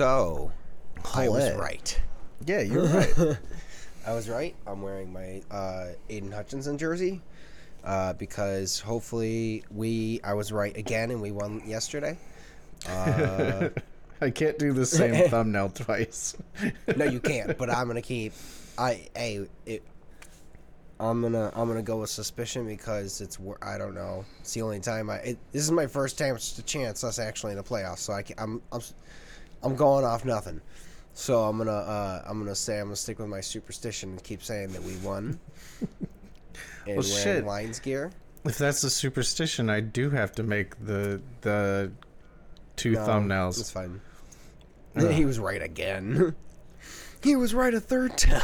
So, I was right. Yeah, you're right. I was right. I'm wearing my uh, Aidan Hutchinson jersey uh, because hopefully we. I was right again, and we won yesterday. Uh, I can't do the same thumbnail twice. no, you can't. But I'm gonna keep. I hey it. I'm gonna I'm gonna go with suspicion because it's I don't know. It's the only time I. It, this is my first time to chance us actually in the playoffs, so I can, I'm I'm I'm going off nothing. So I'm gonna uh, I'm gonna say I'm gonna stick with my superstition and keep saying that we won. and Well, shit. Lions gear. If that's a superstition, I do have to make the the two No, It's thumbnails. fine. Ugh. He was right again. he was right a third time.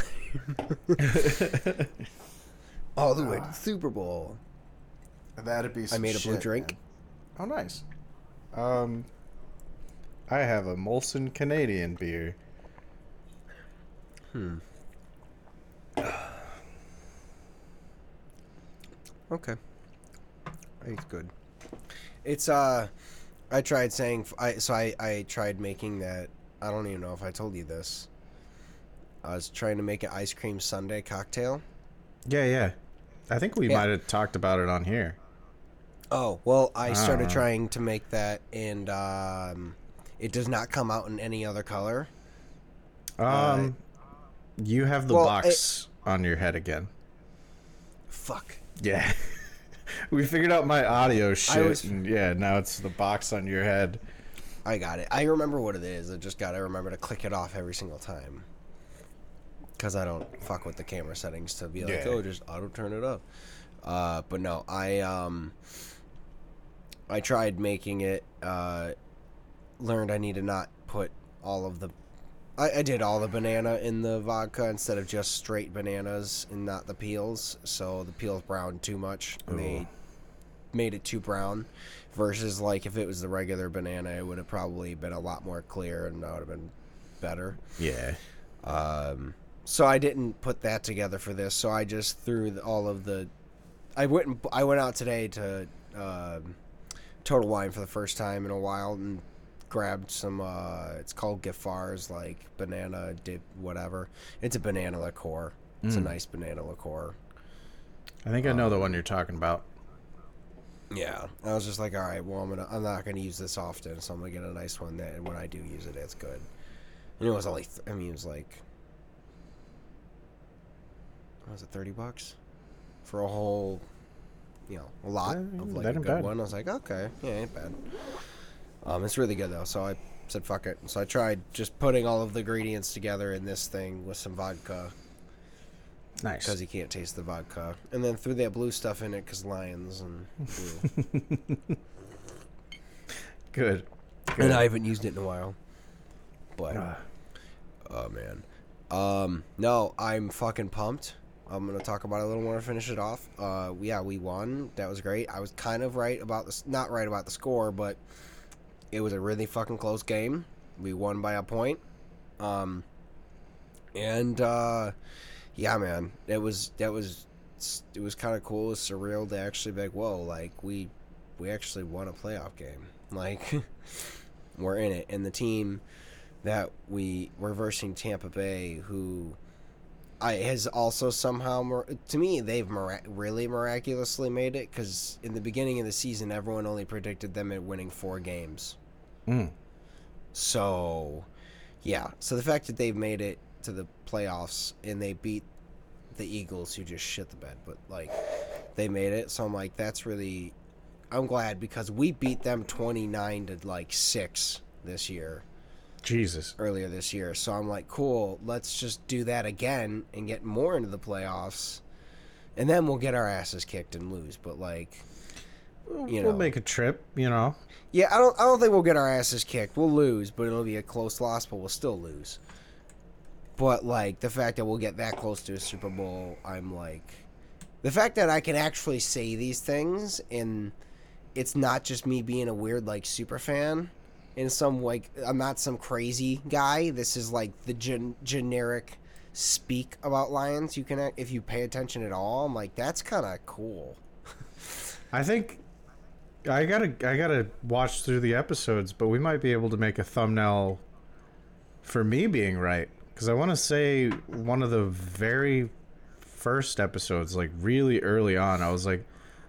All the way to the Super Bowl. That'd be. I made a blue drink. man. Oh, nice. Um, I have a Molson Canadian beer. Hmm. Okay. It's good. It's uh I tried saying I so I I tried making that I don't even know if I told you this. I was trying to make an ice cream sundae cocktail. Yeah, yeah. I think we Yeah. might have talked about it on here. Oh, well, I started Ah. trying to make that and um it does not come out in any other color. Um, you have the well, box on your head again. Fuck. Yeah. we figured out my audio shit, was- and yeah, now it's the box on your head. I got it. I remember what it is. I just got to remember to click it off every single time. Cuz I don't fuck with the camera settings to be like, Yeah. "Oh, just auto turn it up." Uh, but no, I um I tried making it uh learned I need to not put all of the I, I did all the banana in the vodka instead of just straight bananas and not the peels. So the peels browned too much and they made it too brown. Versus like if it was the regular banana, it would have probably been a lot more clear and that would have been better. Yeah. Um, so I didn't put that together for this. So I just threw the, all of the. I went and, I went out today to um, Total Wine for the first time in a while and grabbed some. Uh, it's called Giffard, like banana dip, whatever. It's a banana liqueur. It's a Mm. nice banana liqueur. I think I know Um, the one you're talking about. Yeah, I was just like, all right, well, I'm gonna, I'm not gonna use this often, so I'm gonna get a nice one that, and when I do use it, it's good. And it was only, th- I mean, it was like, what was it thirty bucks for a whole, you know, a lot Yeah, of like a good bad. one. I was like, okay, yeah, ain't bad. Um, it's really good though, so I said fuck it. So I tried just putting all of the ingredients together in this thing with some vodka Nice. because you can't taste the vodka, and then threw that blue stuff in it because lions and. blue. Good. and I haven't used it in a while. But Ah, oh man, um, no, I'm fucking pumped. I'm gonna talk about it a little more to finish it off. Uh, yeah, we won. That was great. I was kind of right about this, not right about the score, but it was a really fucking close game. We won by a point. Um, and uh, yeah, man, it was that was it was kind of cool. Was surreal to actually be like, whoa, like we we actually won a playoff game. Like we're in it, and the team that we were versing Tampa Bay, who I has also somehow to me they've mira- really miraculously made it because in the beginning of the season everyone only predicted them at winning four games. Mm. So, yeah. So the fact that they've made it to the playoffs and they beat the Eagles, who just shit the bed, but like they made it. So I'm like, that's really. I'm glad because we beat them 29 to like six this year, Jesus. earlier this year. So I'm like, cool. Let's just do that again and get more into the playoffs, and then we'll get our asses kicked and lose. But like, You we'll know. make a trip, you know. Yeah, I don't. I don't think we'll get our asses kicked. We'll lose, but it'll be a close loss. But we'll still lose. But like the fact that we'll get that close to a Super Bowl, I'm like, the fact that I can actually say these things and it's not just me being a weird like super fan. In some like, I'm not some crazy guy. This is like the gen- generic speak about lions. You can if you pay attention at all. I'm like, that's kind of cool. I think I gotta I gotta watch through the episodes, but we might be able to make a thumbnail for me being right because I want to say one of the very first episodes, like really early on, I was like,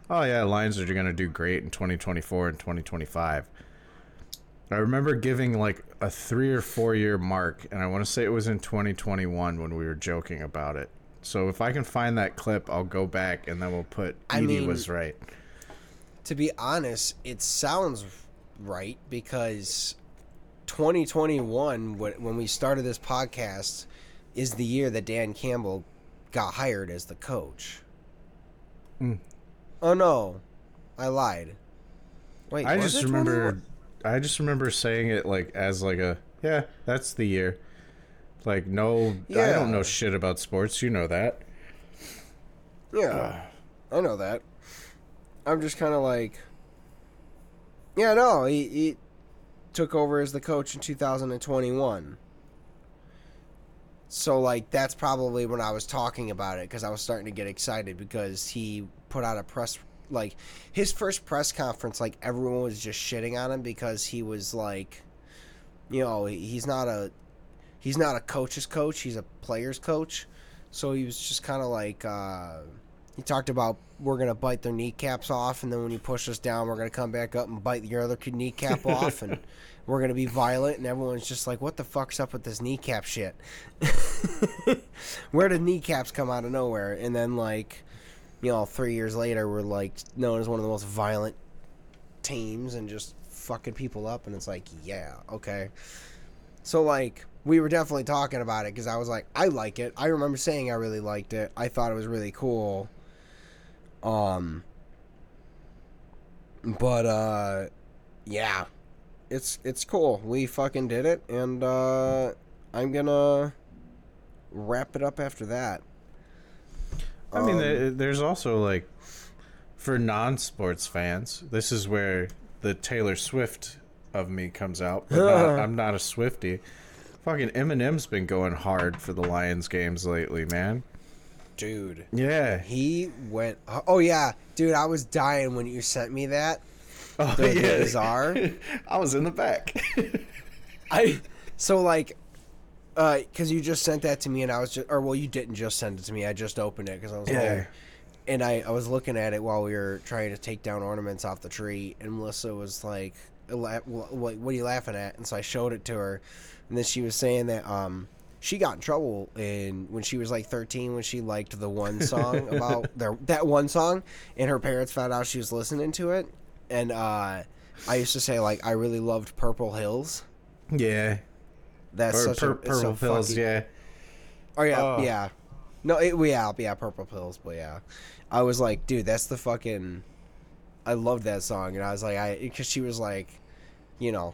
"Oh yeah, Lions are going to do great in 2024 and 2025." I remember giving like a three or four year mark, and I want to say it was in 2021 when we were joking about it. So if I can find that clip, I'll go back and then we'll put I mean- was right. To be honest, it sounds right because 2021, when we started this podcast, is the year that Dan Campbell got hired as the coach. Mm. Oh no, I lied. Wait, I just remember, 21? I just remember saying it like as like a yeah, that's the year. Like no, I don't know shit about sports. You know that. Yeah, I know that. I'm just kind of like, yeah, no, he, he took over as the coach in 2021. So like that's probably when I was talking about it because I was starting to get excited because he put out a press like his first press conference like everyone was just shitting on him because he was like you know he's not a he's not a coach's coach he's a player's coach so he was just kind of like uh he talked about we're gonna bite their kneecaps off and then when you push us down we're gonna come back up and bite your other kneecap off and we're gonna be violent. And everyone's just like what the fuck's up with this kneecap shit? Where did kneecaps come out of nowhere? And then like you know three years later we're like known as one of the most violent teams and just fucking people up and it's like yeah okay. So like we were definitely talking about it because i was like i like it. I remember saying i really liked it. I thought it was really cool um but uh yeah it's it's cool we fucking did it and uh i'm gonna wrap it up after that I mean, Um, there- there's also like for non-sports fans, this is where the Taylor Swift of me comes out. But not, I'm not a Swifty. Fucking Eminem's been going hard for the Lions games lately, man. Dude Yeah. he went oh yeah dude i was dying when you sent me that Oh, the, the bizarre I was in the back. I so like uh cuz you just sent that to me and I was just or well you didn't just send it to me. I just opened it cuz I was Yeah. like and I I was looking at it while we were trying to take down ornaments off the tree and Melissa was like what what are you laughing at? And so I showed it to her and then she was saying that um she got in trouble in when she was like 13 when she liked the one song about their that one song and her parents found out she was listening to it and uh I used to say like I really loved Purple Hills. yeah. That's Or such pur- a purple so pills, fucking- yeah. Oh yeah, Oh. yeah. No, it, yeah, yeah, purple pills, but yeah, I was like, dude, that's the fucking. I loved that song, and I was like, I because she was like, you know,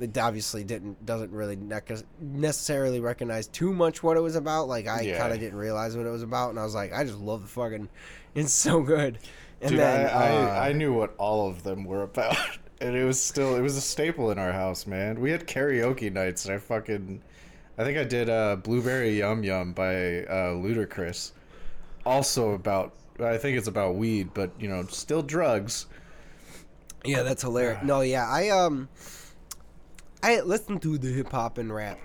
it obviously didn't doesn't really nec- necessarily recognize too much what it was about. Like I Yeah. kind of didn't realize what it was about, and I was like, I just love the fucking. It's so good. And Dude, then I, uh, I, I knew what all of them were about. And it was still, it was a staple in our house, man. We had karaoke nights, and I fucking, I think I did uh, Blueberry Yum Yum by uh, Ludacris. Also about, I think it's about weed, but, you know, still drugs. Yeah, that's hilarious. No, yeah, I um, I listened to the hip hop and rap.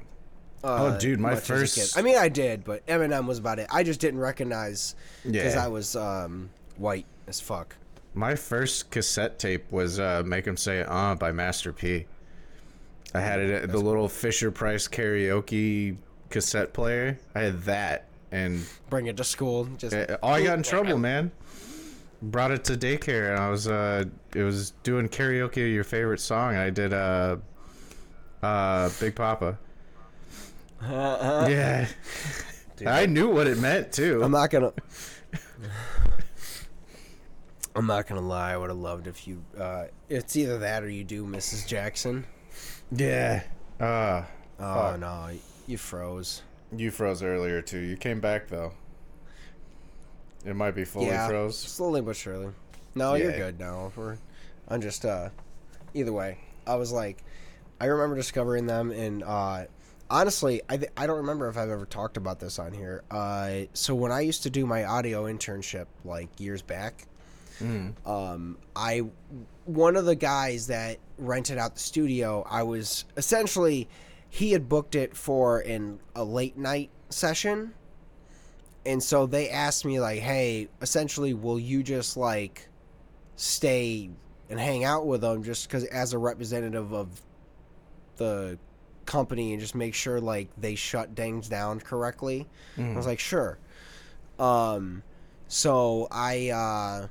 uh, Oh, dude, my much as a first-. I mean, I did, but Eminem was about it. I just didn't recognize because Yeah. I was um white as fuck. My first cassette tape was uh, Make 'em Say Uh by Master P. I had it at the little Fisher Price karaoke cassette player. I had that, and Bring it to school. Just Uh, Oh, I got in trouble, man. Brought it to daycare, and I was uh, it was doing karaoke of your favorite song. I did uh, uh, Big Poppa. Yeah, Dude, I knew what it meant too. I'm not gonna. I'm not gonna lie. I would have loved if you. Uh, it's either that or you do Mrs. Jackson. yeah. Uh, Oh Fuck. no, you froze. you froze earlier too. You came back though. It might be fully yeah, froze. slowly but surely. No, you're good now. We're, I'm just uh, either way. I was like, I remember discovering them, and uh, honestly, I th- I don't remember if I've ever talked about this on here. Uh, so when I used to do my audio internship like years back, Mm. um, I one of the guys that rented out the studio, I was essentially he had booked it for in a late night session, and so they asked me like, "Hey, essentially, will you just like stay and hang out with them just because as a representative of the company and just make sure like they shut things down correctly?" I was like, "Sure." Um, so I uh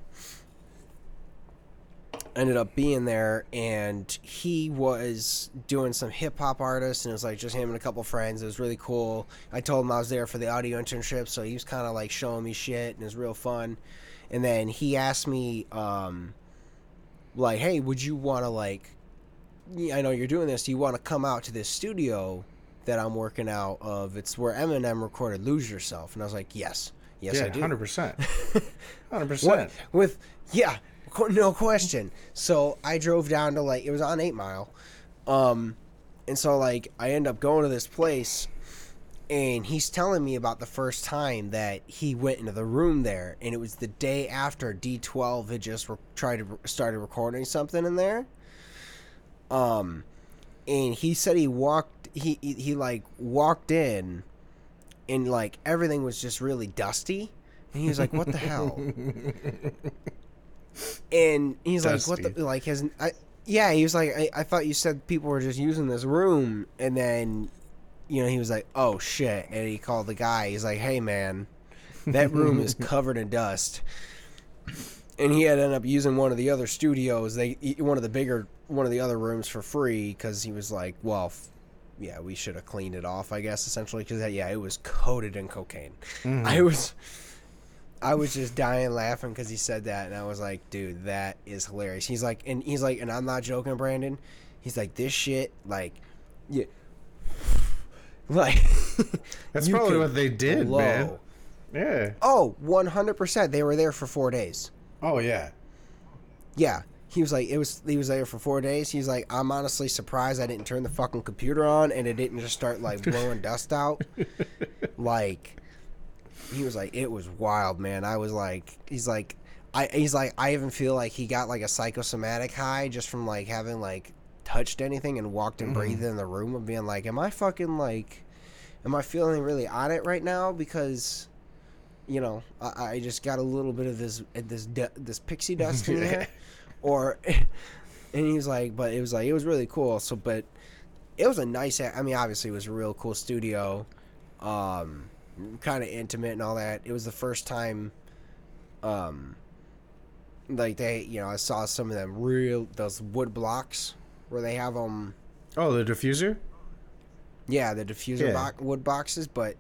ended up being there and he was doing some hip hop artists and it was like just him and a couple friends. It was really cool. I told him I was there for the audio internship, so he was kind of like showing me shit and it was real fun. And then he asked me, um, like, hey, would you want to like, yeah, I know you're doing this. Do you want to come out to this studio that I'm working out of? It's where Eminem recorded "Lose Yourself," and I was like, yes, yes, yeah, I do. hundred percent, hundred What percent. with yeah, no question. So I drove down to like it was on Eight Mile, um, and so like I end up going to this place, and he's telling me about the first time that he went into the room there, and it was the day after D12 had just re- tried to re- started recording something in there. Um, and he said he walked he he, he like walked in, and like everything was just really dusty. And he was like, "What the hell?" and he's like, "What the like?" his, I? Yeah, he was like, I, "I thought you said people were just using this room," and then, you know, he was like, "Oh shit!" And he called the guy. He's like, "Hey man, that room is covered in dust." And he had ended up using one of the other studios, they one of the bigger one of the other rooms for free because he was like, "Well, f- yeah, we should have cleaned it off, I guess, essentially, because yeah, it was coated in cocaine." Mm-hmm. I was. I was just dying laughing because he said that, and I was like, "Dude, that is hilarious." He's like, and he's like, and I'm not joking, Brandon. He's like, "This shit, like, yeah, like." That's probably what they did, blow. man. Yeah. Oh, 100 percent. They were there for four days. Oh yeah. Yeah, he was like, it was. He was there for four days. He's like, I'm honestly surprised I didn't turn the fucking computer on and it didn't just start like blowing dust out. Like, he was like, it was wild, man. I was like, he's like, I. He's like, I even feel like he got like a psychosomatic high just from like having like touched anything and walked and breathed mm-hmm. in the room of being like, am I fucking like, am I feeling really on it right now because. You know, I, I just got a little bit of this this this pixie dust in there, or and he was like, but it was like it was really cool. So, but it was a nice. I mean, obviously, it was a real cool studio, um, kind of intimate and all that. It was the first time, um, like they, you know, I saw some of them real those wood blocks where they have them. Oh, the diffuser. Yeah, the diffuser Yeah. box, wood boxes, but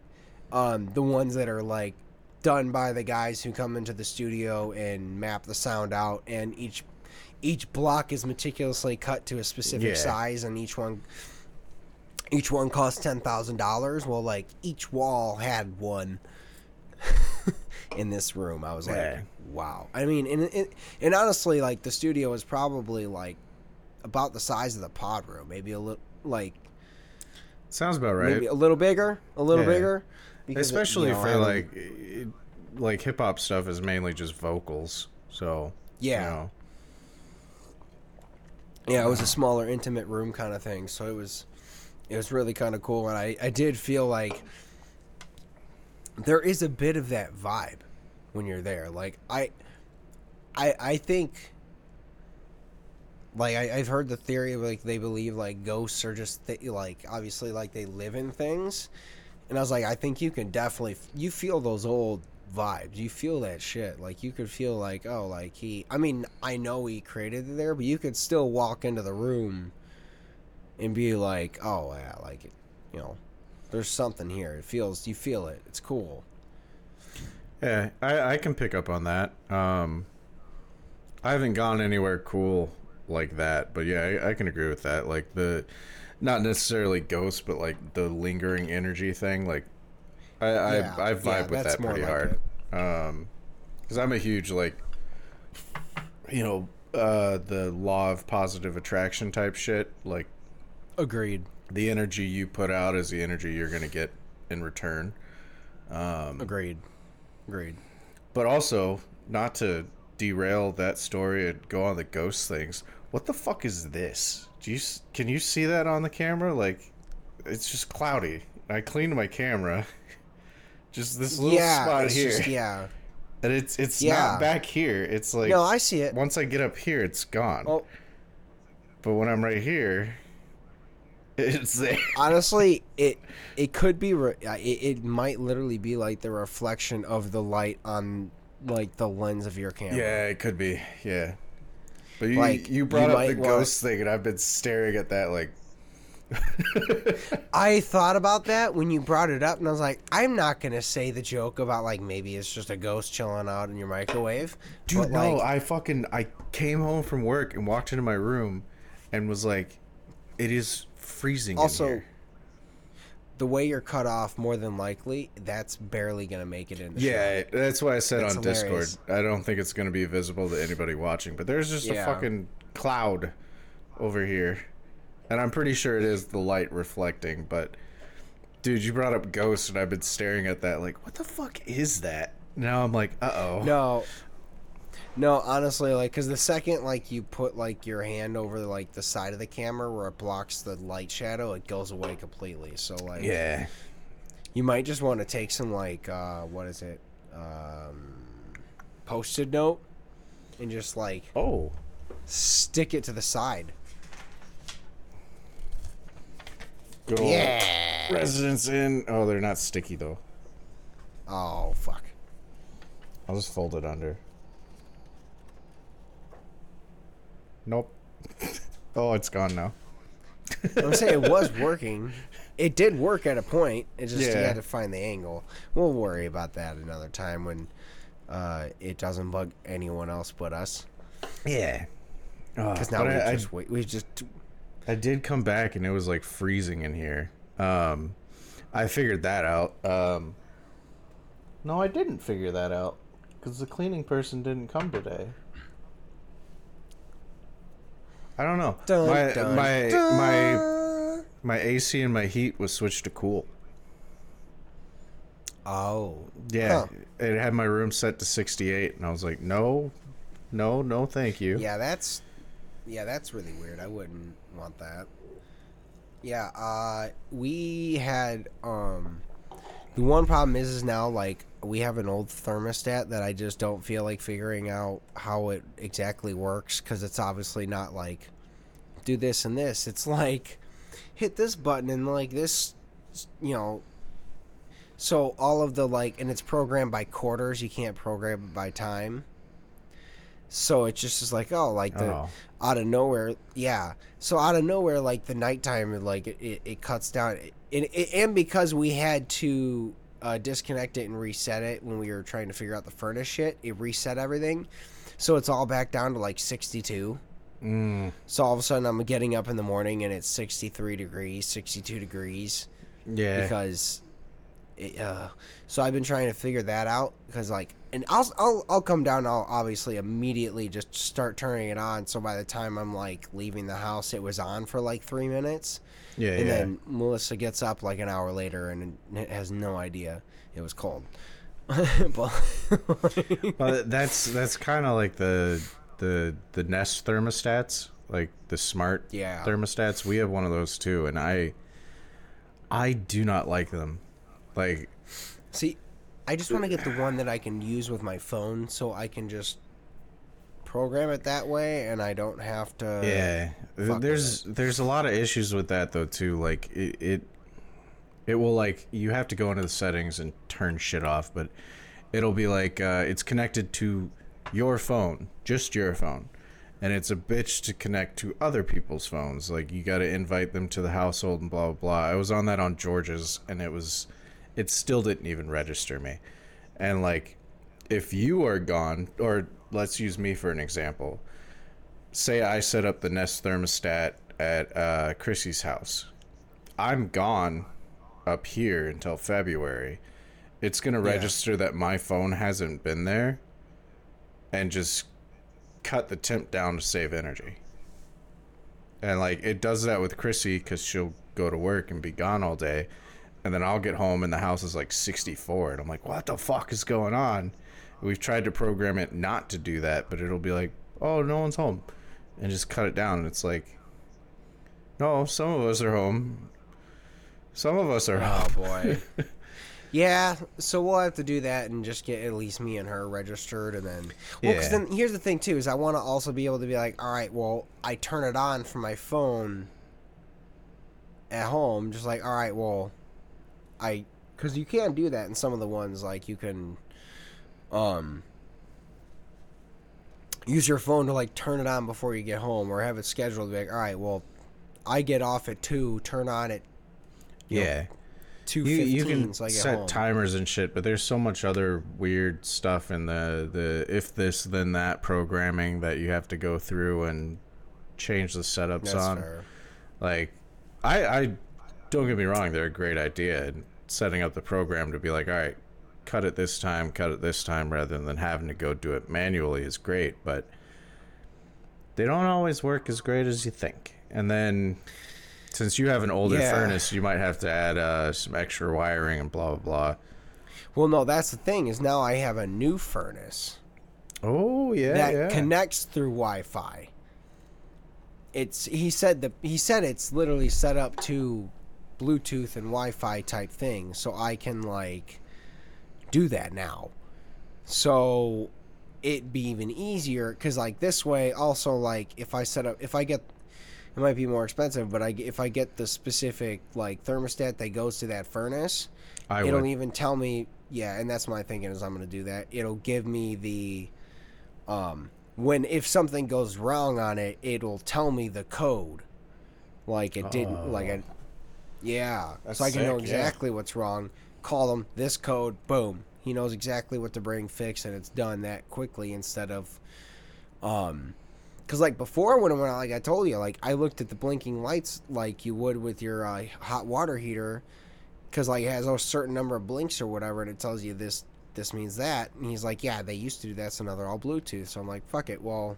um, the ones that are like done by the guys who come into the studio and map the sound out, and each each block is meticulously cut to a specific Yeah. size, and each one each one costs ten thousand dollars. Well, like each wall had one. in this room, I was like, Yeah. "Wow!" I mean, and, and and honestly, like the studio is probably like about the size of the pod room, maybe a little like Sounds about right. maybe a little bigger, a little Yeah. bigger. Especially you know, for I don't- like, it, like hip hop stuff is mainly just vocals. So Yeah. you know. Yeah, it was a smaller, intimate room kind of thing. So it was, it was really kind of cool, and I I did feel like there is a bit of that vibe when you're there. Like I, I I think. Like I, I've heard the theory of like they believe like ghosts are just th- like obviously like they live in things, and I was like I think you can definitely you feel those old vibes you feel that shit like you could feel like oh like he I mean I know he created it there but you could still walk into the room and be like oh yeah like you know there's something here it feels you feel it it's cool Yeah, I, I can pick up on that. Um, I haven't gone anywhere cool like that, but yeah, I, I can agree with that. Like the, not necessarily ghosts, but like the lingering energy thing. Like, I Yeah, I, I yeah, vibe with that pretty like hard. Um, because I'm a huge like, you know, uh, the law of positive attraction type shit. Like agreed the energy you put out is the energy you're gonna get in return. agreed agreed But also, not to derail that story and go on the ghost things. What the fuck is this? Do you can you see that on the camera? Like, it's just cloudy. I cleaned my camera. Just this little yeah, spot here, just- yeah. and it's it's Yeah. not back here. It's like No, I see it. once I get up here, it's gone. Oh, But when I'm right here, it's there. honestly, it it could be. Re- it, it might literally be like the reflection of the light on like the lens of your camera. Yeah, it could be. Yeah. But you Like, you brought you up the ghost thing, and I've been staring at that like. I thought about that when you brought it up, and I was like, I'm not gonna say the joke about like maybe it's just a ghost chilling out in your microwave. Dude, no, like, I fucking I came home from work and walked into my room, and was like, "It is freezing." in Also, here." the way you're cut off, more than likely, that's barely gonna make it in the show. Yeah, that's why I said That's on hilarious. Discord. I don't think it's going to be visible to anybody watching, but there's just Yeah. a fucking cloud over here. And I'm pretty sure it is the light reflecting, but dude, you brought up ghosts and I've been staring at that like, what the fuck is that? Now I'm like, uh-oh. No. No, honestly, like, cause the second like you put like your hand over like the side of the camera where it blocks the light shadow, it goes away completely. So like, Yeah. you might just want to take some like, uh, what is it, um, post-it note, and just like Oh. stick it to the side. Good old Yeah. Residents in. Oh, they're not sticky though. Oh fuck. I'll just fold it under. Nope. oh, it's gone now. I'm saying it was working. It did work at a point. It just you had to find the angle. We'll worry about that another time when uh, it doesn't bug anyone else but us. Yeah. Because now we I- I- just wait. We just I did come back and it was like freezing in here. Um, I figured that out. Um, no, I didn't figure that out because the cleaning person didn't come today. I don't know. Dun, my dun, my dun. my my AC and my heat was switched to cool. Oh. Yeah, Huh. it had my room set to 68, and I was like, no, no, no, thank you. Yeah, that's yeah, that's really weird. I wouldn't want that. Yeah, uh we had um the one problem is is now like we have an old thermostat that I just don't feel like figuring out how it exactly works cuz it's obviously not like do this and this. It's like hit this button and like this you know so all of the like and it's programmed by quarters, you can't program it by time. So it just is like, oh, like the Oh. out of nowhere, yeah. So out of nowhere, like the nighttime, like it, it, it cuts down, and, and because we had to uh, disconnect it and reset it when we were trying to figure out the furnace shit, it reset everything. So it's all back down to like 62. Mm, So all of a sudden, I'm getting up in the morning and it's 63 degrees, 62 degrees yeah. because it, uh, so I've been trying to figure that out because like and I'll I'll I'll come down I'll obviously immediately just start turning it on so by the time I'm like leaving the house it was on for like 3 minutes yeah, and yeah. then Melissa gets up like an hour later and has no idea it was cold but Well, that's that's kind of like the the the Nest thermostats, like the smart Yeah. thermostats. We have one of those too, and I I do not like them. Like see I just want to get the one that I can use with my phone so I can just program it that way and I don't have to yeah, there's there's a lot of issues with that though too. Like it, it it will like you have to go into the settings and turn shit off, but it'll be like uh, it's connected to your phone, just your phone. And it's a bitch to connect to other people's phones. Like you got to invite them to the household and blah blah blah. I was on that on George's, and it was, it still didn't even register me. And like, if you are gone, or let's use me for an example. Say I set up the Nest thermostat at uh, Chrissy's house. I'm gone up here until February. It's gonna register that my phone hasn't been there, and just cut the temp down to save energy. And like it does that with Chrissy because she'll go to work and be gone all day, and then I'll get home and the house is like 64, and I'm like, what the fuck is going on? We've tried to program it not to do that, but it'll be like, oh, no one's home, and just cut it down. And it's like, no, some of us are home. Some of us are. Oh boy. yeah, so we'll have to do that and just get at least me and her registered, and then. Well, because Yeah. then here's the thing too is I want to also be able to be like, all right, well, I turn it on from my phone at home, just like, all right, well, I because you can't do that in some of the ones like you can, um. Use your phone to like turn it on before you get home, or have it scheduled. To be like, all right, well, I get off at two, turn on at yeah. two You, you can so set home. timers and shit, but there's so much other weird stuff in the, the if this then that programming that you have to go through and change the setups That's on. fair. Like, I, I don't get me wrong, they're a great idea. And setting up the program to be like, all right, cut it this time, cut it this time, rather than having to go do it manually is great. But they don't always work as great as you think. And then, since you have an older Yeah. furnace, you might have to add uh, some extra wiring and blah blah blah. Well, no, that's the thing is now I have a new furnace Oh yeah, that yeah. connects through Wi-Fi. It's he said the he said it's literally set up to Bluetooth and Wi-Fi type thing, so I can like do that now. So it'd be even easier because like this way, also like if I set up if I get it might be more expensive, but I if I get the specific like thermostat that goes to that furnace, I it'll would. even tell me yeah and that's my thinking is i'm going to do that it'll give me the um when if something goes wrong on it it'll tell me the code like it didn't like it yeah That's so i can know sick, yeah. exactly what's wrong call them this code boom he knows exactly what to bring fixed and it's done that quickly instead of um because like before when, when I, like i told you like i looked at the blinking lights like you would with your uh, hot water heater because like it has a certain number of blinks or whatever, and it tells you this this means that. And he's like, yeah, they used to do that, so now they're all Bluetooth. So I'm like, fuck it. Well,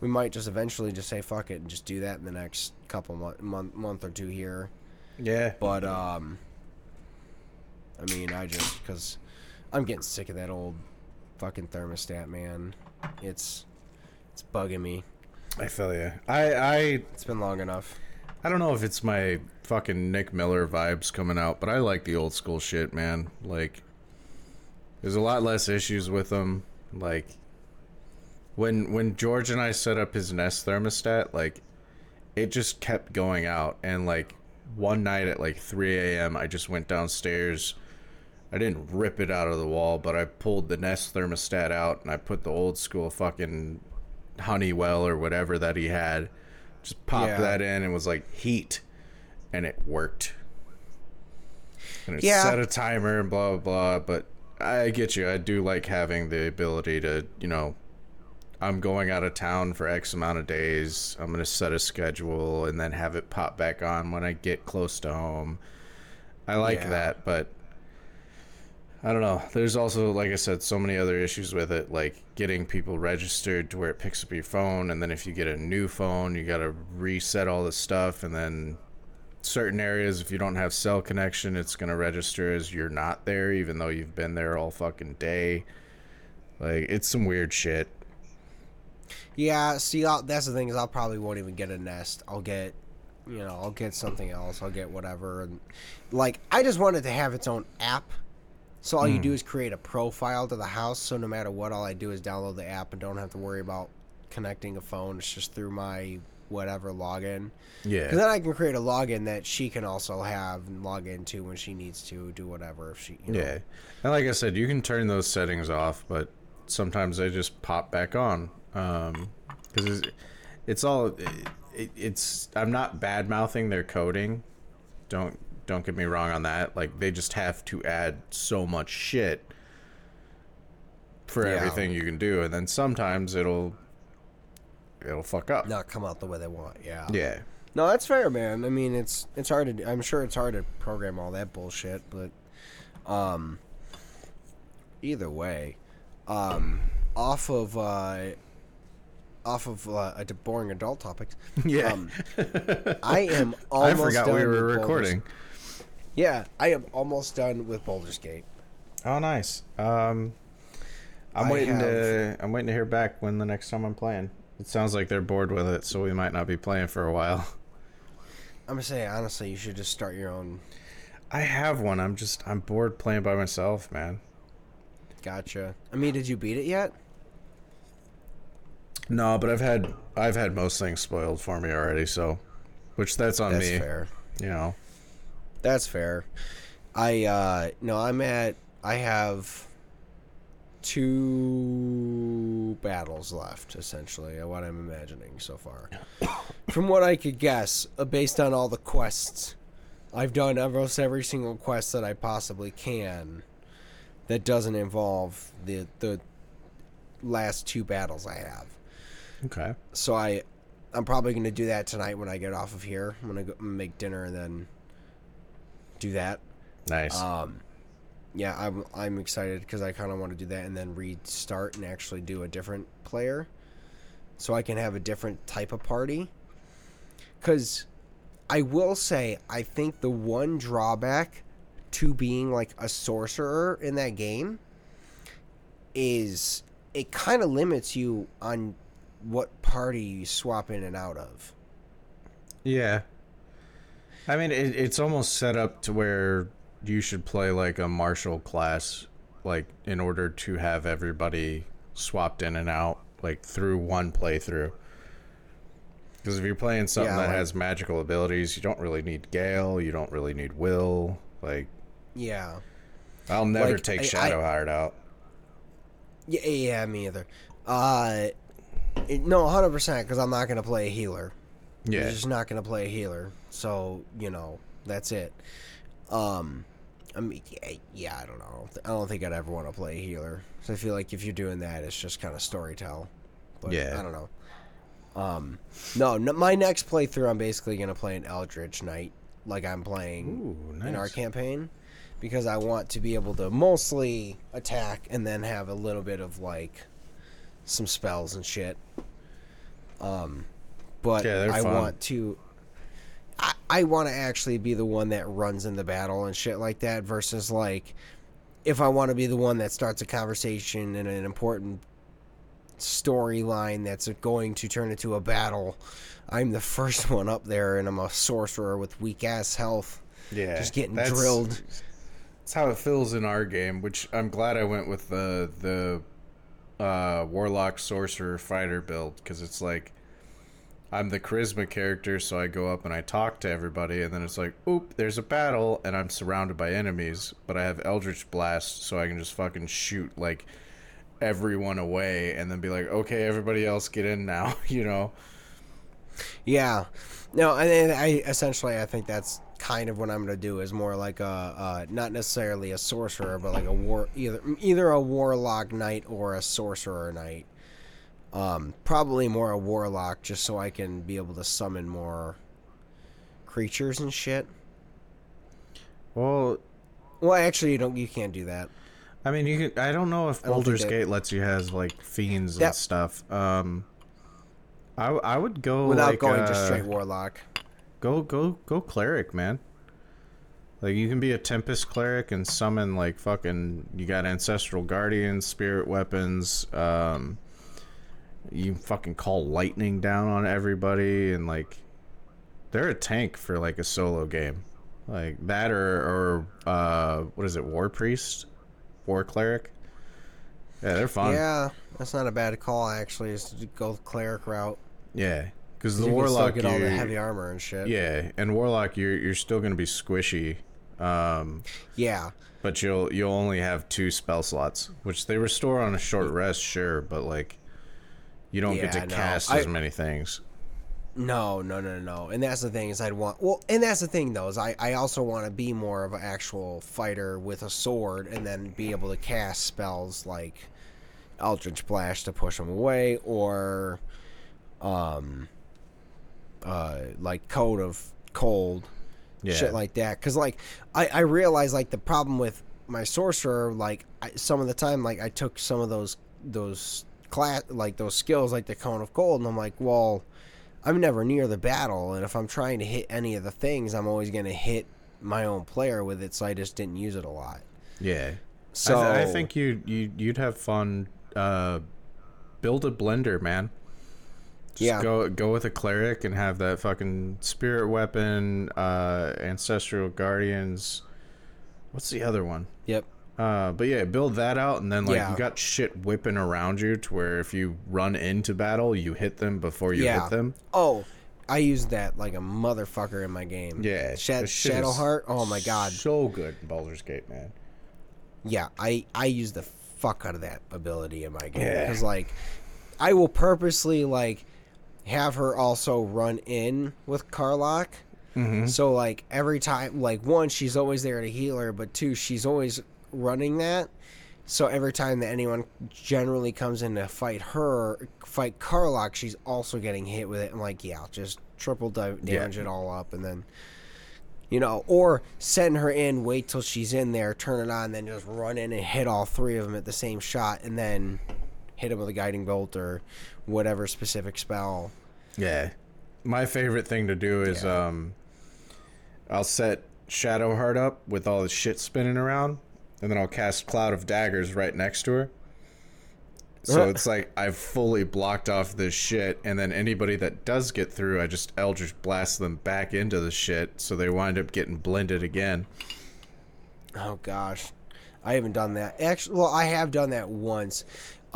we might just eventually just say fuck it and just do that in the next couple month month, month or two here. yeah, But um, I mean, I just because I'm getting sick of that old fucking thermostat, man. It's it's bugging me. I feel you. I I It's been long enough. I don't know if it's my fucking Nick Miller vibes coming out, but I like the old school shit, man. Like, there's a lot less issues with them. Like, when when George and I set up his Nest thermostat, like, it just kept going out, and like one night at like 3 a.m., I just went downstairs. I didn't rip it out of the wall, but I pulled the Nest thermostat out and I put the old school fucking Honeywell or whatever that he had. Just popped Yeah. that in and was like heat, and it worked. And it Yeah. set a timer and blah blah blah. But I get you. I do like having the ability to, you know, I'm going out of town for X amount of days. I'm gonna set a schedule and then have it pop back on when I get close to home. I like Yeah. that, but I don't know. There's also, like I said, so many other issues with it, like getting people registered to where it picks up your phone, and then if you get a new phone, you got to reset all the stuff, and then certain areas, if you don't have cell connection, it's gonna register as you're not there, even though you've been there all fucking day. Like it's some weird shit. Yeah, see, I'll, that's the thing is I'll probably won't even get a Nest. I'll get, you know, I'll get something else. I'll get whatever, and like I just wanted to have its own app. So all you do hmm. is create a profile to the house. So no matter what, all I do is download the app and don't have to worry about connecting a phone. It's just through my whatever login. Yeah. Because then I can create a login that she can also have and log into when she needs to do whatever. If she, you know. Yeah, and like I said, you can turn those settings off, but sometimes they just pop back on. Um, because it's, it's all it, it's. I'm not bad mouthing their coding. Don't don't get me wrong on that. Like they just have to add so much shit for Yeah. everything you can do, and then sometimes it'll it'll fuck up. not come out the way they want. Yeah. Yeah. No, that's fair, man. I mean, it's it's hard to. I'm sure it's hard to program all that bullshit, but um, either way, um, off of uh, off of uh, a boring adult topics. Yeah. Um, I am Almost I forgot done we were recording. Yeah, I am almost done with Baldur's Gate. Oh, nice. Um, I'm I waiting have- to. I'm waiting to hear back when the next time I'm playing. It sounds like they're bored with it, so we might not be playing for a while. I'm gonna say honestly, you should just start your own. I have one. I'm just I'm bored playing by myself, man. Gotcha. I mean, did you beat it yet? No, but I've had I've had most things spoiled for me already, so which that's on me. That's me. fair. You know. That's fair. I uh no, I'm at I have two battles left essentially, what I'm imagining so far. From what I could guess, uh, based on all the quests, I've done almost every single quest that I possibly can that doesn't involve the the last two battles I have. Okay. So I I'm probably going to do that tonight when I get off of here. I'm going to make dinner and then do that. Nice. Um, yeah, I'm I'm excited because I kind of want to do that and then restart and actually do a different player, so I can have a different type of party. Because I will say, I think the one drawback to being like a sorcerer in that game is it kind of limits you on what party you swap in and out of. yeah. I mean, it, it's almost set up to where you should play like a martial class, like in order to have everybody swapped in and out, like through one playthrough. Because if you're playing something Yeah, that like- has magical abilities, you don't really need Gale, you don't really need Wyll. Like, Yeah. I'll never Like, take I- I- Shadowheart out. Yeah, yeah, me either. Uh, it, no, hundred percent. Because I'm not gonna play a healer. Yeah. You're just not gonna play a healer. So you know that's it. Um, I mean, yeah, I don't know. I don't think I'd ever want to play a healer. So I feel like if you're doing that, it's just kind of storytell. But Yeah. I don't know. Um, no, no, my next playthrough, I'm basically gonna play an Eldritch Knight, like I'm playing Ooh, in our campaign because I want to be able to mostly attack and then have a little bit of like some spells and shit. Um, but Yeah, I fun. want to. I, I want to actually be the one that runs in the battle and shit like that versus like if I want to be the one that starts a conversation in an important storyline that's going to turn into a battle. I'm the first one up there, and I'm a sorcerer with weak ass health. Yeah, just getting that's- drilled. That's how it feels in our game, which I'm glad I went with the the uh, warlock sorcerer fighter build because it's like I'm the charisma character, so I go up and I talk to everybody, and then it's like, oop, there's a battle, and I'm surrounded by enemies, but I have Eldritch Blast, so I can just fucking shoot like everyone away, and then be like, okay, everybody else get in now, you know? Yeah, no, then I essentially I think that's kind of what I'm gonna do is more like a uh, not necessarily a sorcerer, but like a war either either a warlock knight or a sorcerer knight. Um, probably more a warlock, just so I can be able to summon more creatures and shit. Well, Well, actually, you don't. You can't do that. I mean, you can. I don't know if I Baldur's that- Gate lets you has like fiends and stuff. Um, I I would go without like, going uh, to straight warlock. Go go go cleric, man. Like you can be a Tempest cleric and summon like fucking. You got ancestral guardians, spirit weapons. Um, you fucking call lightning down on everybody and like, they're a tank for like a solo game, like that or or uh what is it, war priest, war cleric. Yeah, they're fun. Yeah, that's not a bad call actually. Is to go cleric route. Yeah, because the you warlock can still get all the heavy armor and shit. Yeah, and warlock, you're you're still gonna be squishy, um, Yeah. but you'll you'll only have two spell slots, which they restore on a short rest, sure, but like you don't get to no, cast I- as many things. No, no, no, no. And that's the thing is I'd want well, and that's the thing though is I I also want to be more of an actual fighter with a sword and then be able to cast spells like Eldritch Blast to push them away or um uh like Cone of Cold Yeah, shit like that because like I, I realize like the problem with my sorcerer like I, some of the time like i took some of those those class like those skills like the cone of cold and i'm like well i'm never near the battle and if i'm trying to hit any of the things i'm always going to hit my own player with it so i just didn't use it a lot yeah. so I, th- I think you you you'd have fun. Uh, build a blender, man. Just Yeah. go go with a cleric and have that fucking spirit weapon, uh, ancestral guardians. What's the other one? Yep. Uh, but yeah, build that out, and then like Yeah. you got shit whipping around you to where if you run into battle, you hit them before you Yeah. hit them. Oh, I used that like a motherfucker in my game. Yeah, shit Shadowheart. Oh my god. so good in Baldur's Gate, man. Yeah, I I use the fuck out of that ability in my game Yeah. because like I will purposely like have her also run in with Karlach. Mm-hmm. So like every time, like one, she's always there to heal her, but two, she's always running that. So every time that anyone generally comes in to fight her, fight Karlach, she's also getting hit with it. I'm like, yeah, I'll just triple di- Yeah. damage it all up, and then, you know, or send her in, wait till she's in there, turn it on, then just run in and hit all three of them at the same shot, and then hit them with a guiding bolt or whatever specific spell. Yeah. My favorite thing to do is Yeah. um I'll set Shadowheart up with all the shit spinning around, and then I'll cast Cloud of Daggers right next to her. So it's like I've fully blocked off this shit, and then anybody that does get through, I just Eldritch blast them back into the shit, so they wind up getting blended again. Oh gosh, I haven't done that. Actually, well, I have done that once.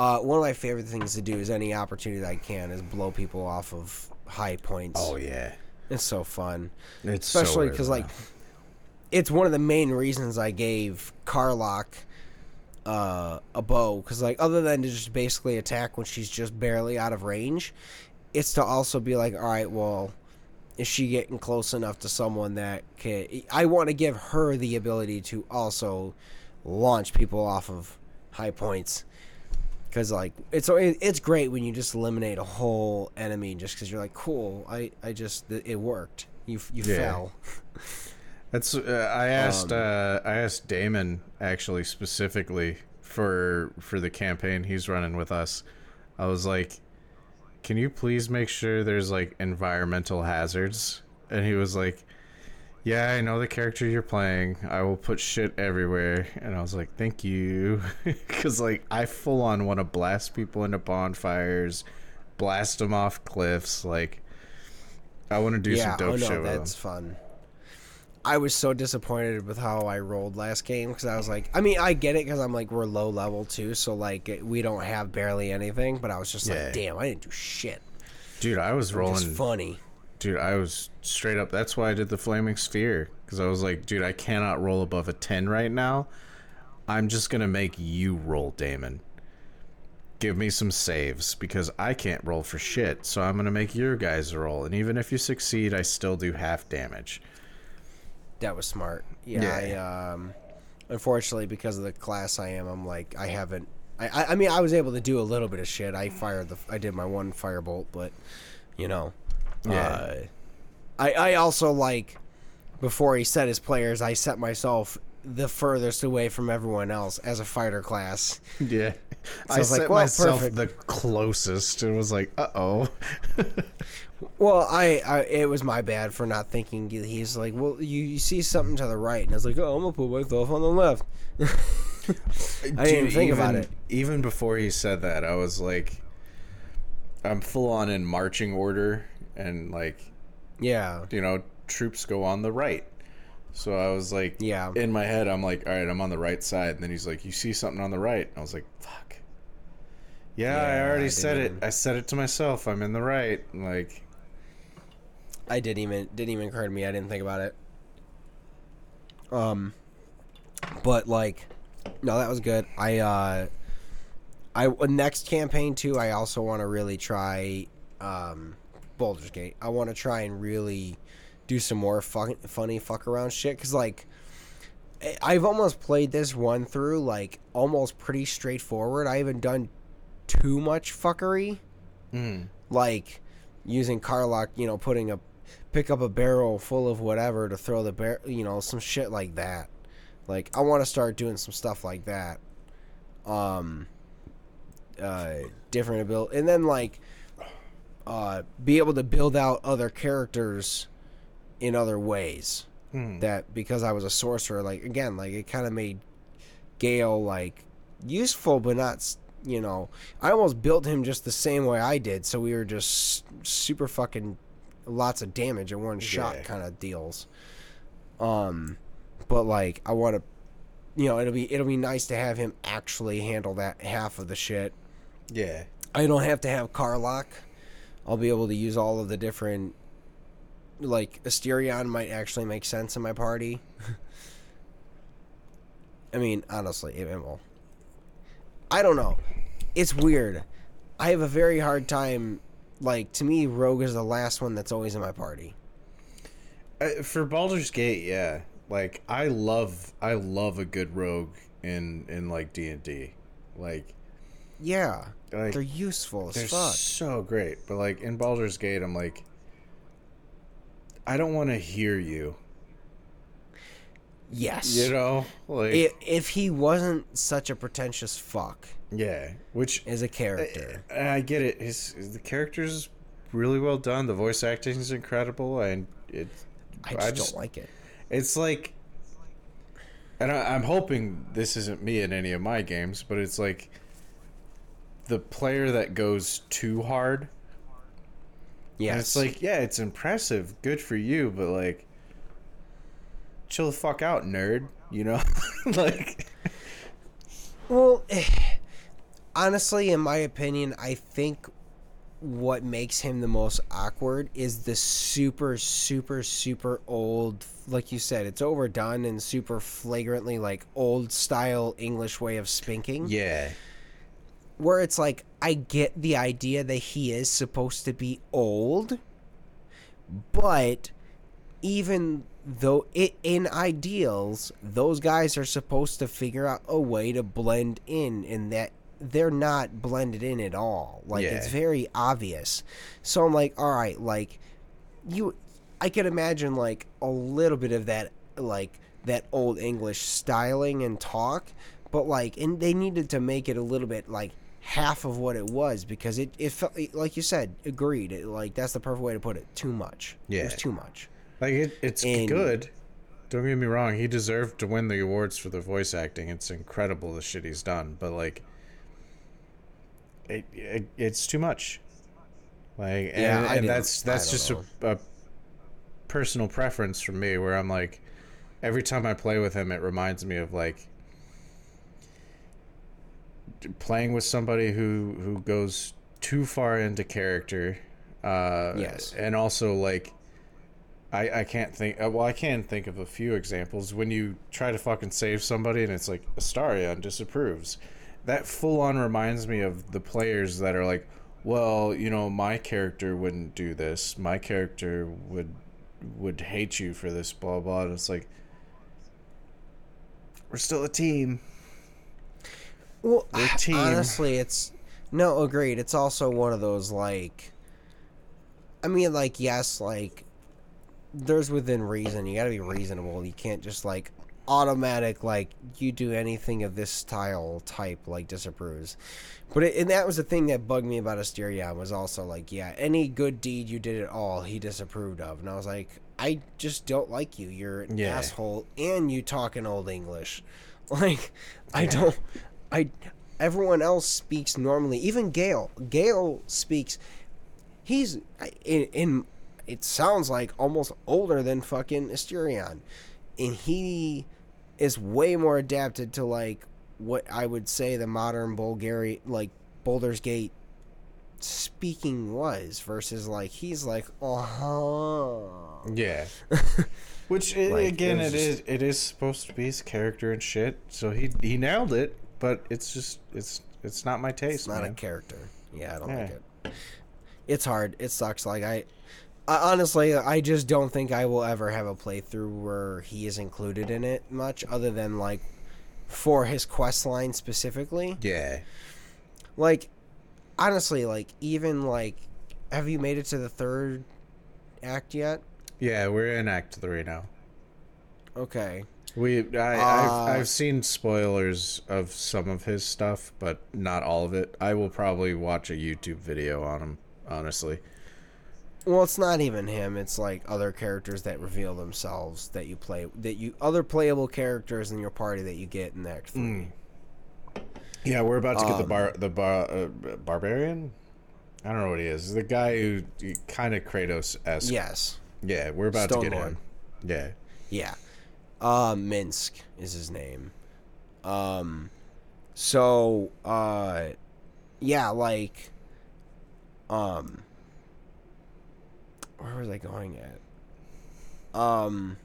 Uh, one of my favorite things to do is any opportunity that I can is blow people off of high points. Oh yeah, It's so fun, it's especially so because like it's one of the main reasons I gave Karlach uh, a bow. Because like other than to just basically attack when she's just barely out of range, it's to also be like, all right, well. Is she getting close enough to someone that can? I want to give her the ability to also launch people off of high points because like it's it's great when you just eliminate a whole enemy just because you're like cool I I just it worked you you Yeah. fell That's uh, I asked Um, uh, I asked Damon actually specifically for for the campaign he's running with us. I was like, "Can you please make sure there's like environmental hazards?" And he was like, "Yeah, I know the character you're playing. I will put shit everywhere." And I was like, "Thank you." Cuz like I full on want to blast people into bonfires, blast them off cliffs like I want to do yeah some dope oh no shit with them. that's fun I was so disappointed with how I rolled last game because I was like I mean I get it because I'm like we're low level too so like we don't have barely anything but I was just Yeah. like damn I didn't do shit Dude, I was rolling funny Dude, I was straight up. That's why I did the flaming sphere because I was like, dude, I cannot roll above a ten right now. I'm just gonna make you roll, Damon. Give me some saves because I can't roll for shit. So I'm gonna make your guys roll, and even if you succeed, I still do half damage. That was smart. Yeah. Yeah. I, um, unfortunately, because of the class I am, I'm like I haven't. I, I mean I was able to do a little bit of shit. I fired the I did my one firebolt, but you know, Yeah. uh, I I also like before he set his players, I set myself the furthest away from everyone else as a fighter class. Yeah, I I was like, set well, myself perfect. the closest. It was like, uh oh. Well, I, I it was my bad for not thinking. He's like, well, you, you see something to the right, and I was like, oh, I'm gonna put myself on the left. I didn't even think about it. Even before he said that, I was like, I'm full on in marching order, and like Yeah. you know, troops go on the right. So I was like, Yeah. In my head, I'm like, all right, I'm on the right side. And then he's like, you see something on the right? I was like, fuck. Yeah, I already I said it. I said it to myself. I'm in the right. Like, I didn't even didn't even occur to me. I didn't think about it. Um, but like, no, that was good. I uh, I uh, next campaign too. I also want to really try um, Baldur's Gate. I want to try and really do some more fucking funny fuck around shit. Cause like, I've almost played this one through like almost pretty straightforward. I haven't done too much fuckery mm, like using Karlach, you know, putting a pick up a barrel full of whatever to throw the barrel, you know, some shit like that. Like I want to start doing some stuff like that. Um uh different ability and then like uh be able to build out other characters in other ways mm. that because I was a sorcerer, like again, like it kind of made Gale like useful, but not you know, I almost built him just the same way I did, so we were just super fucking lots of damage in one shot kind of deals. Um, but like I want to, you know, it'll be it'll be nice to have him actually handle that half of the shit. Yeah. I don't have to have Karlach. I'll be able to use all of the different like Astarion might actually make sense in my party. I mean, honestly, it, will. I don't know. It's weird. I have a very hard time like to me Rogue is the last one that's always in my party. Uh, for Baldur's Gate, yeah. Like I love I love a good rogue in in like D&D. Like Yeah. Like, they're useful as they're fuck. so great, but like in Baldur's Gate I'm like I don't want to hear you. Yes. You know? Like if, if he wasn't such a pretentious fuck yeah, which is a character. I, I get it. His the character's really well done. The voice acting is incredible, and it. I just, don't like it. It's like, and I, I'm hoping this isn't me in any of my games, but it's like the player that goes too hard. Yeah, And it's like, yeah, it's impressive, good for you, but like, chill the fuck out, nerd. You know, like, well, honestly, in my opinion, I think what makes him the most awkward is the super, super, super old. Like you said, it's overdone and super flagrantly like old style English way of speaking. yeah, where it's like I get the idea that he is supposed to be old, but even though it in ideals, those guys are supposed to figure out a way to blend in, and that they're not blended in at all. Like it's very obvious. So I'm like, all right, like you, I can imagine like a little bit of that, like that old English styling and talk, but like, and they needed to make it a little bit like half of what it was because it it felt like you said, agreed. It, like that's the perfect way to put it. Too much. it was Yeah. too much. like it, it's And- good. Don't get me wrong; he deserved to win the awards for the voice acting. It's incredible the shit he's done, but like, it, it it's too much. Like, and, Yeah, I and that's that's just a, a personal preference for me, where I'm like, every time I play with him, it reminds me of like playing with somebody who who goes too far into character. Uh, Yes. and also like. I, I can't think. uh, Well, I can think of a few examples when you try to fucking save somebody and it's like Astarion disapproves. That full on reminds me of the players that are like, well, you know, my character wouldn't do this. My character would would hate you for this. Blah blah. And it's like, we're still a team. Well, honestly, it's no agreed. It's also one of those like, I mean, like yes, like there's within reason. You got to be reasonable. You can't just like automatic like you do anything of this style type like disapproves. But it, and that was the thing that bugged me about Astarion was also like, yeah, any good deed you did at all, he disapproved of, and I was like, I just don't like you. You're an Yeah. asshole, and you talk in old English. Like, I don't. I everyone else speaks normally. Even Gale, Gale speaks. He's in. in it sounds like almost older than fucking Astarion, and he is way more adapted to like what I would say the modern Bulgarian like Baldur's Gate speaking was versus like he's like uh huh Yeah. Which i Like, again, it it was is it is supposed to be his character and shit. So he he nailed it, but it's just it's it's not my taste, It's not man. a character. Yeah, I don't Yeah. like it. It's hard. It sucks. Like I, I honestly, I just don't think I will ever have a playthrough where he is included in it much, other than like for his quest line specifically. yeah. Like honestly, like even like, have you made it to the third act yet? Yeah, we're in Act Three now. Okay. We I Uh, I've, I've seen spoilers of some of his stuff, but not all of it. I will probably watch a YouTube video on him. Honestly, Well, it's not even him. It's like other characters that reveal themselves that you play that you other playable characters in your party that you get in Act Three. Yeah, we're about to get the Um, bar the bar uh, barbarian. I don't know what he is. The guy who kind of Kratos esque. Yes. Yeah, we're about to get Lord. him. Yeah. Yeah. Uh Minsc is his name. Um so uh yeah, like um where was I going at? Um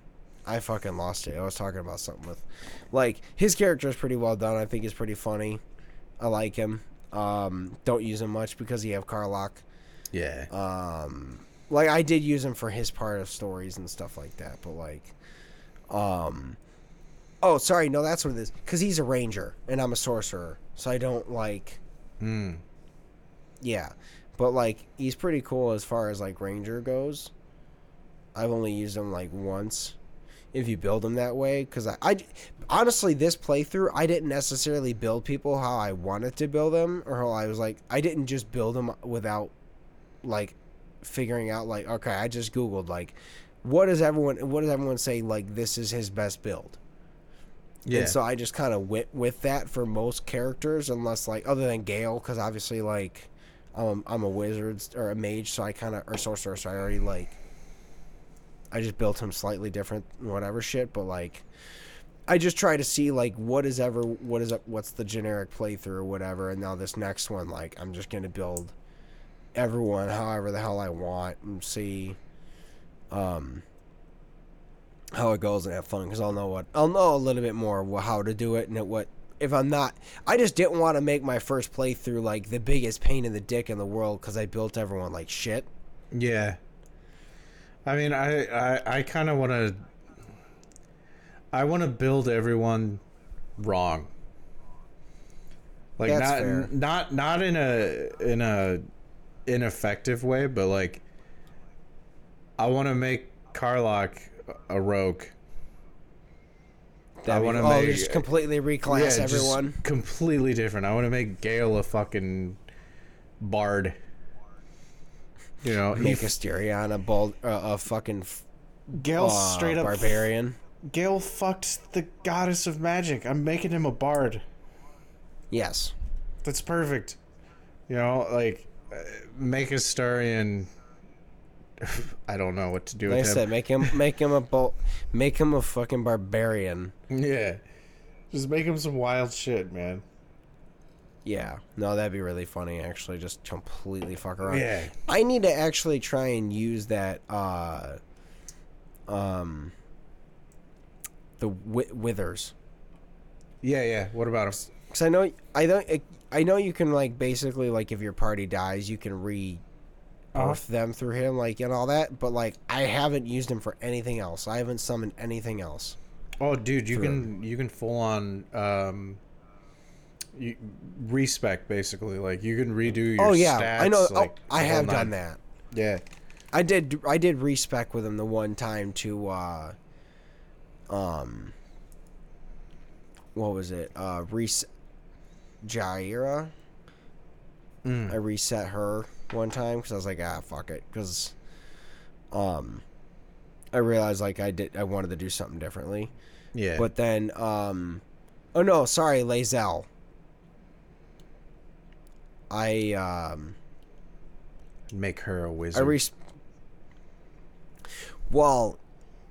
I fucking lost it. I was talking about something with like his character is pretty well done. I think he's pretty funny. I like him. Um don't use him much because you have Karlach. Yeah. um like I did use him for his part of stories and stuff like that, but like um oh sorry, no that's what it is cuz he's a ranger and I'm a sorcerer. So I don't like Hmm. yeah. But like he's pretty cool as far as like ranger goes. I've only used him like once if you build them that way because I, I honestly this playthrough i didn't necessarily build people how i wanted to build them or how i was like i didn't just build them without like figuring out like okay i just googled like what does everyone what does everyone say like this is his best build Yeah. and so i just kind of went with that for most characters unless like other than gale because obviously like um, i'm a wizard or a mage so i kind of or sorcerer so i already like I just built him slightly different, whatever shit. But like, I just try to see like what is ever what is what's the generic playthrough or whatever. And now this next one, like, I'm just gonna build everyone however the hell I want and see um how it goes and have fun because I'll know what I'll know a little bit more how to do it and what if I'm not I just didn't want to make my first playthrough like the biggest pain in the dick in the world because I built everyone like shit. Yeah. I mean, I I, I kind of want to. I want to build everyone wrong. Like That's not fair. not not in a in a ineffective way, but like I want to make Karlach a rogue. That wanna oh, make- just completely reclass just everyone. completely different. I want to make Gale a fucking bard. You know, Make Astarion a bald, uh, a fucking f- Gale uh, straight up barbarian. Gale fucked the goddess of magic. I'm making him a bard. Yes, That's perfect. You know, like uh, make Astarion. I don't know what to do like I with him. said, make him make him a bolt, make him a fucking barbarian. Yeah, just make him some wild shit, man. Yeah, no, that'd be really funny. Actually, just completely fuck around. Yeah, I need to actually try and use that. uh Um, the wi- withers. yeah, yeah. What about him? Because I know I don't I know you can like basically like if your party dies you can re Uh-huh. them through him like and all that but like I haven't used him for anything else I haven't summoned anything else Oh, dude, you can you can full on um, you, respec basically. Like you can redo your. oh yeah stats, I know Like, oh, I have nine. done that Yeah. I did I did respec with him the one time to uh um what was it uh res Jaheira Mm. I reset her one time because I was like, ah, fuck it, because um, I realized like I did I wanted to do something differently, Yeah. but then um, oh no, sorry, Lae'zel. I um make her a wizard. I res. Well,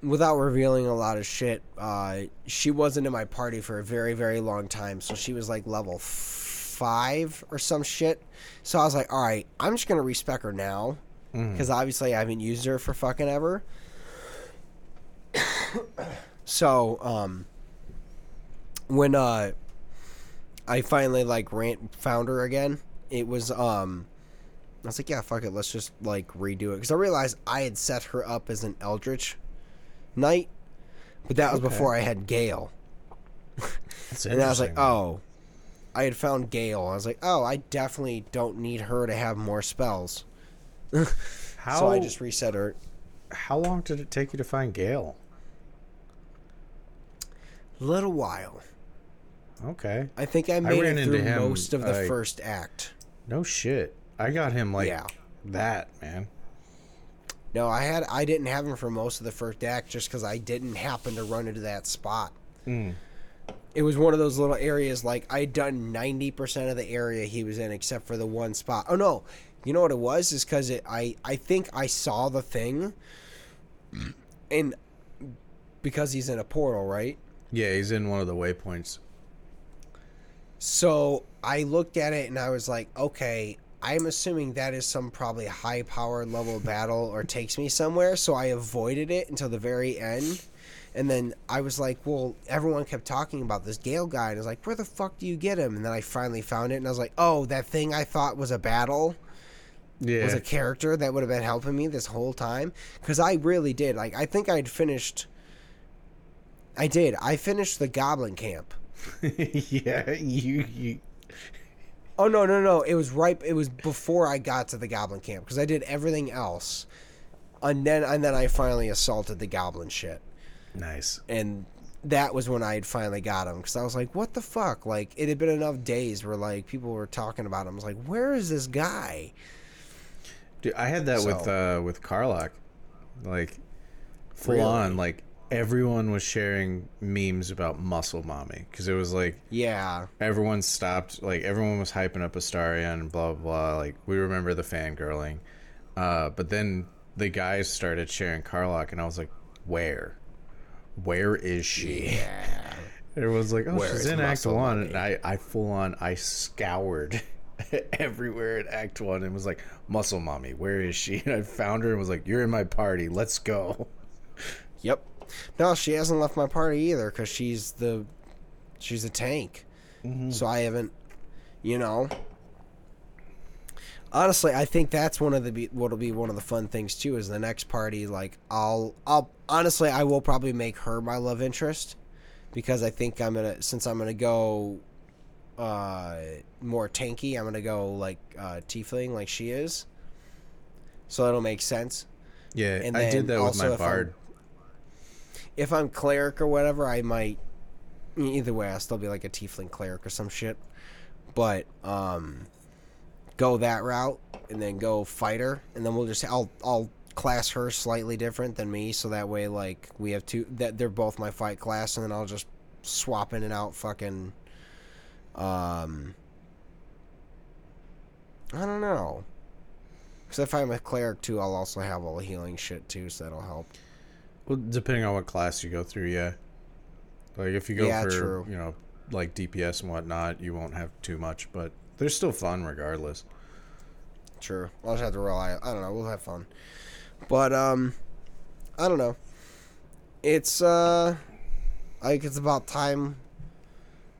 without revealing a lot of shit, uh, she wasn't in my party for a very very long time, so she was like level five or some shit. So I was like, all right, I'm just gonna respec her now because obviously I haven't used her for fucking ever. so um, when uh, I finally like ran found her again, it was um. I was like, yeah, fuck it, let's just like redo it because I realized I had set her up as an Eldritch Knight, but that was Okay. before I had Gale. And I was like, oh, I had found Gale. I was like, oh, I definitely don't need her to have more spells. how so I just reset her. how long did it take you to find Gale? Little while. Okay. I think I made ran it through into him, most of the like- first act. No shit. I got him like yeah. that, man. No, I had I didn't have him for most of the first act just because I didn't happen to run into that spot. Mm. It was one of those little areas like I'd done 90% of the area he was in except for the one spot. Oh no. You know what it was? Is cuz it I I think I saw the thing and because he's in a portal, right? Yeah, he's in one of the waypoints. So I looked at it and I was like, okay, I'm assuming that is some probably high power level battle or takes me somewhere. So I avoided it until the very end. And then I was like, well, everyone kept talking about this Gale guy. And I was like, where the fuck do you get him? And then I finally found it. And I was like, oh, that thing I thought was a battle Yeah. was a character that would have been helping me this whole time. Because I really did. Like, I think I'd finished. I did. I finished the Goblin Camp. yeah, you you Oh no no no! It was right. It was before I got to the Goblin Camp because I did everything else, and then and then I finally assaulted the Goblin shit, nice. and that was when I had finally got him because I was like, what the fuck? Like it had been enough days where like people were talking about him. I was like, where is this guy? Dude, I had that with uh with Karlach. Like full Really? on like everyone was sharing memes about Muscle Mommy cuz it was like Yeah, everyone stopped like everyone was hyping up Astaria and blah blah blah like we remember the fangirling. Uh but then the guys started sharing Karlach and I was like, "Where? Where is she?" yeah. Everyone's like, "Oh, Where she's in Act One," and I, I full on, I scoured everywhere in Act One and was like, "Muscle Mommy, where is she?" And I found her and was like, "You're in my party. Let's go." Yep. No, she hasn't left my party either because she's the she's a tank. Mm-hmm. So I haven't, you know. Honestly, I think that's one of the what'll be one of the fun things too. Is the next party like I'll I'll honestly I will probably make her my love interest because I think I'm gonna since I'm gonna go uh more tanky. I'm gonna go like uh tiefling like she is. So that'll make sense. Yeah, And I did that with my if I'm- bard. if I'm cleric or whatever, I might. Either way, I'll still be like a tiefling cleric or some shit. But um, go that route and then go fighter, and then we'll just I'll I'll class her slightly different than me, so that way like we have two that they're both my fight class, and then I'll just swap in and out fucking. Um, I don't know. Because if I'm a cleric too, I'll also have all the healing shit too, so that'll help. Well, depending on what class you go through, yeah. Like if you go Yeah, for true. you know like DPS and whatnot, you won't have too much, but they're still fun regardless. Sure. I'll just have to rely. I don't know. We'll have fun. But um, I don't know. It's uh, I think it's about time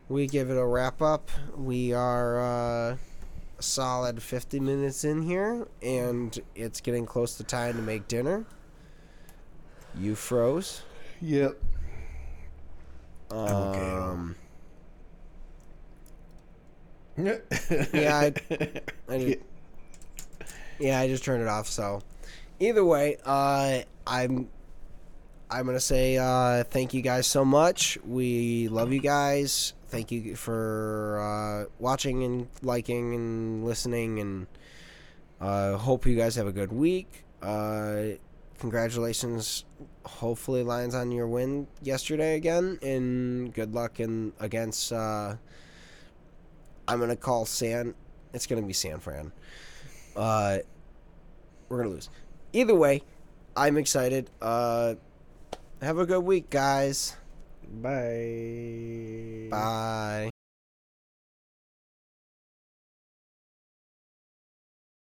we give it a wrap up. We are uh, a solid fifty minutes in here, and it's getting close to time to make dinner. You froze. Yep. Um, okay. Yeah, I, I just, yeah, I just turned it off. So, either way, uh, I'm I'm gonna say uh, thank you guys so much. We love you guys. Thank you for uh, watching and liking and listening, and uh, hope you guys have a good week. Uh, congratulations. Hopefully, Lions on your win yesterday again, and good luck in against. I'm gonna call San. It's gonna be San Fran. Uh, we're gonna lose. Either way, I'm excited. Uh, have a good week, guys. Bye. Bye.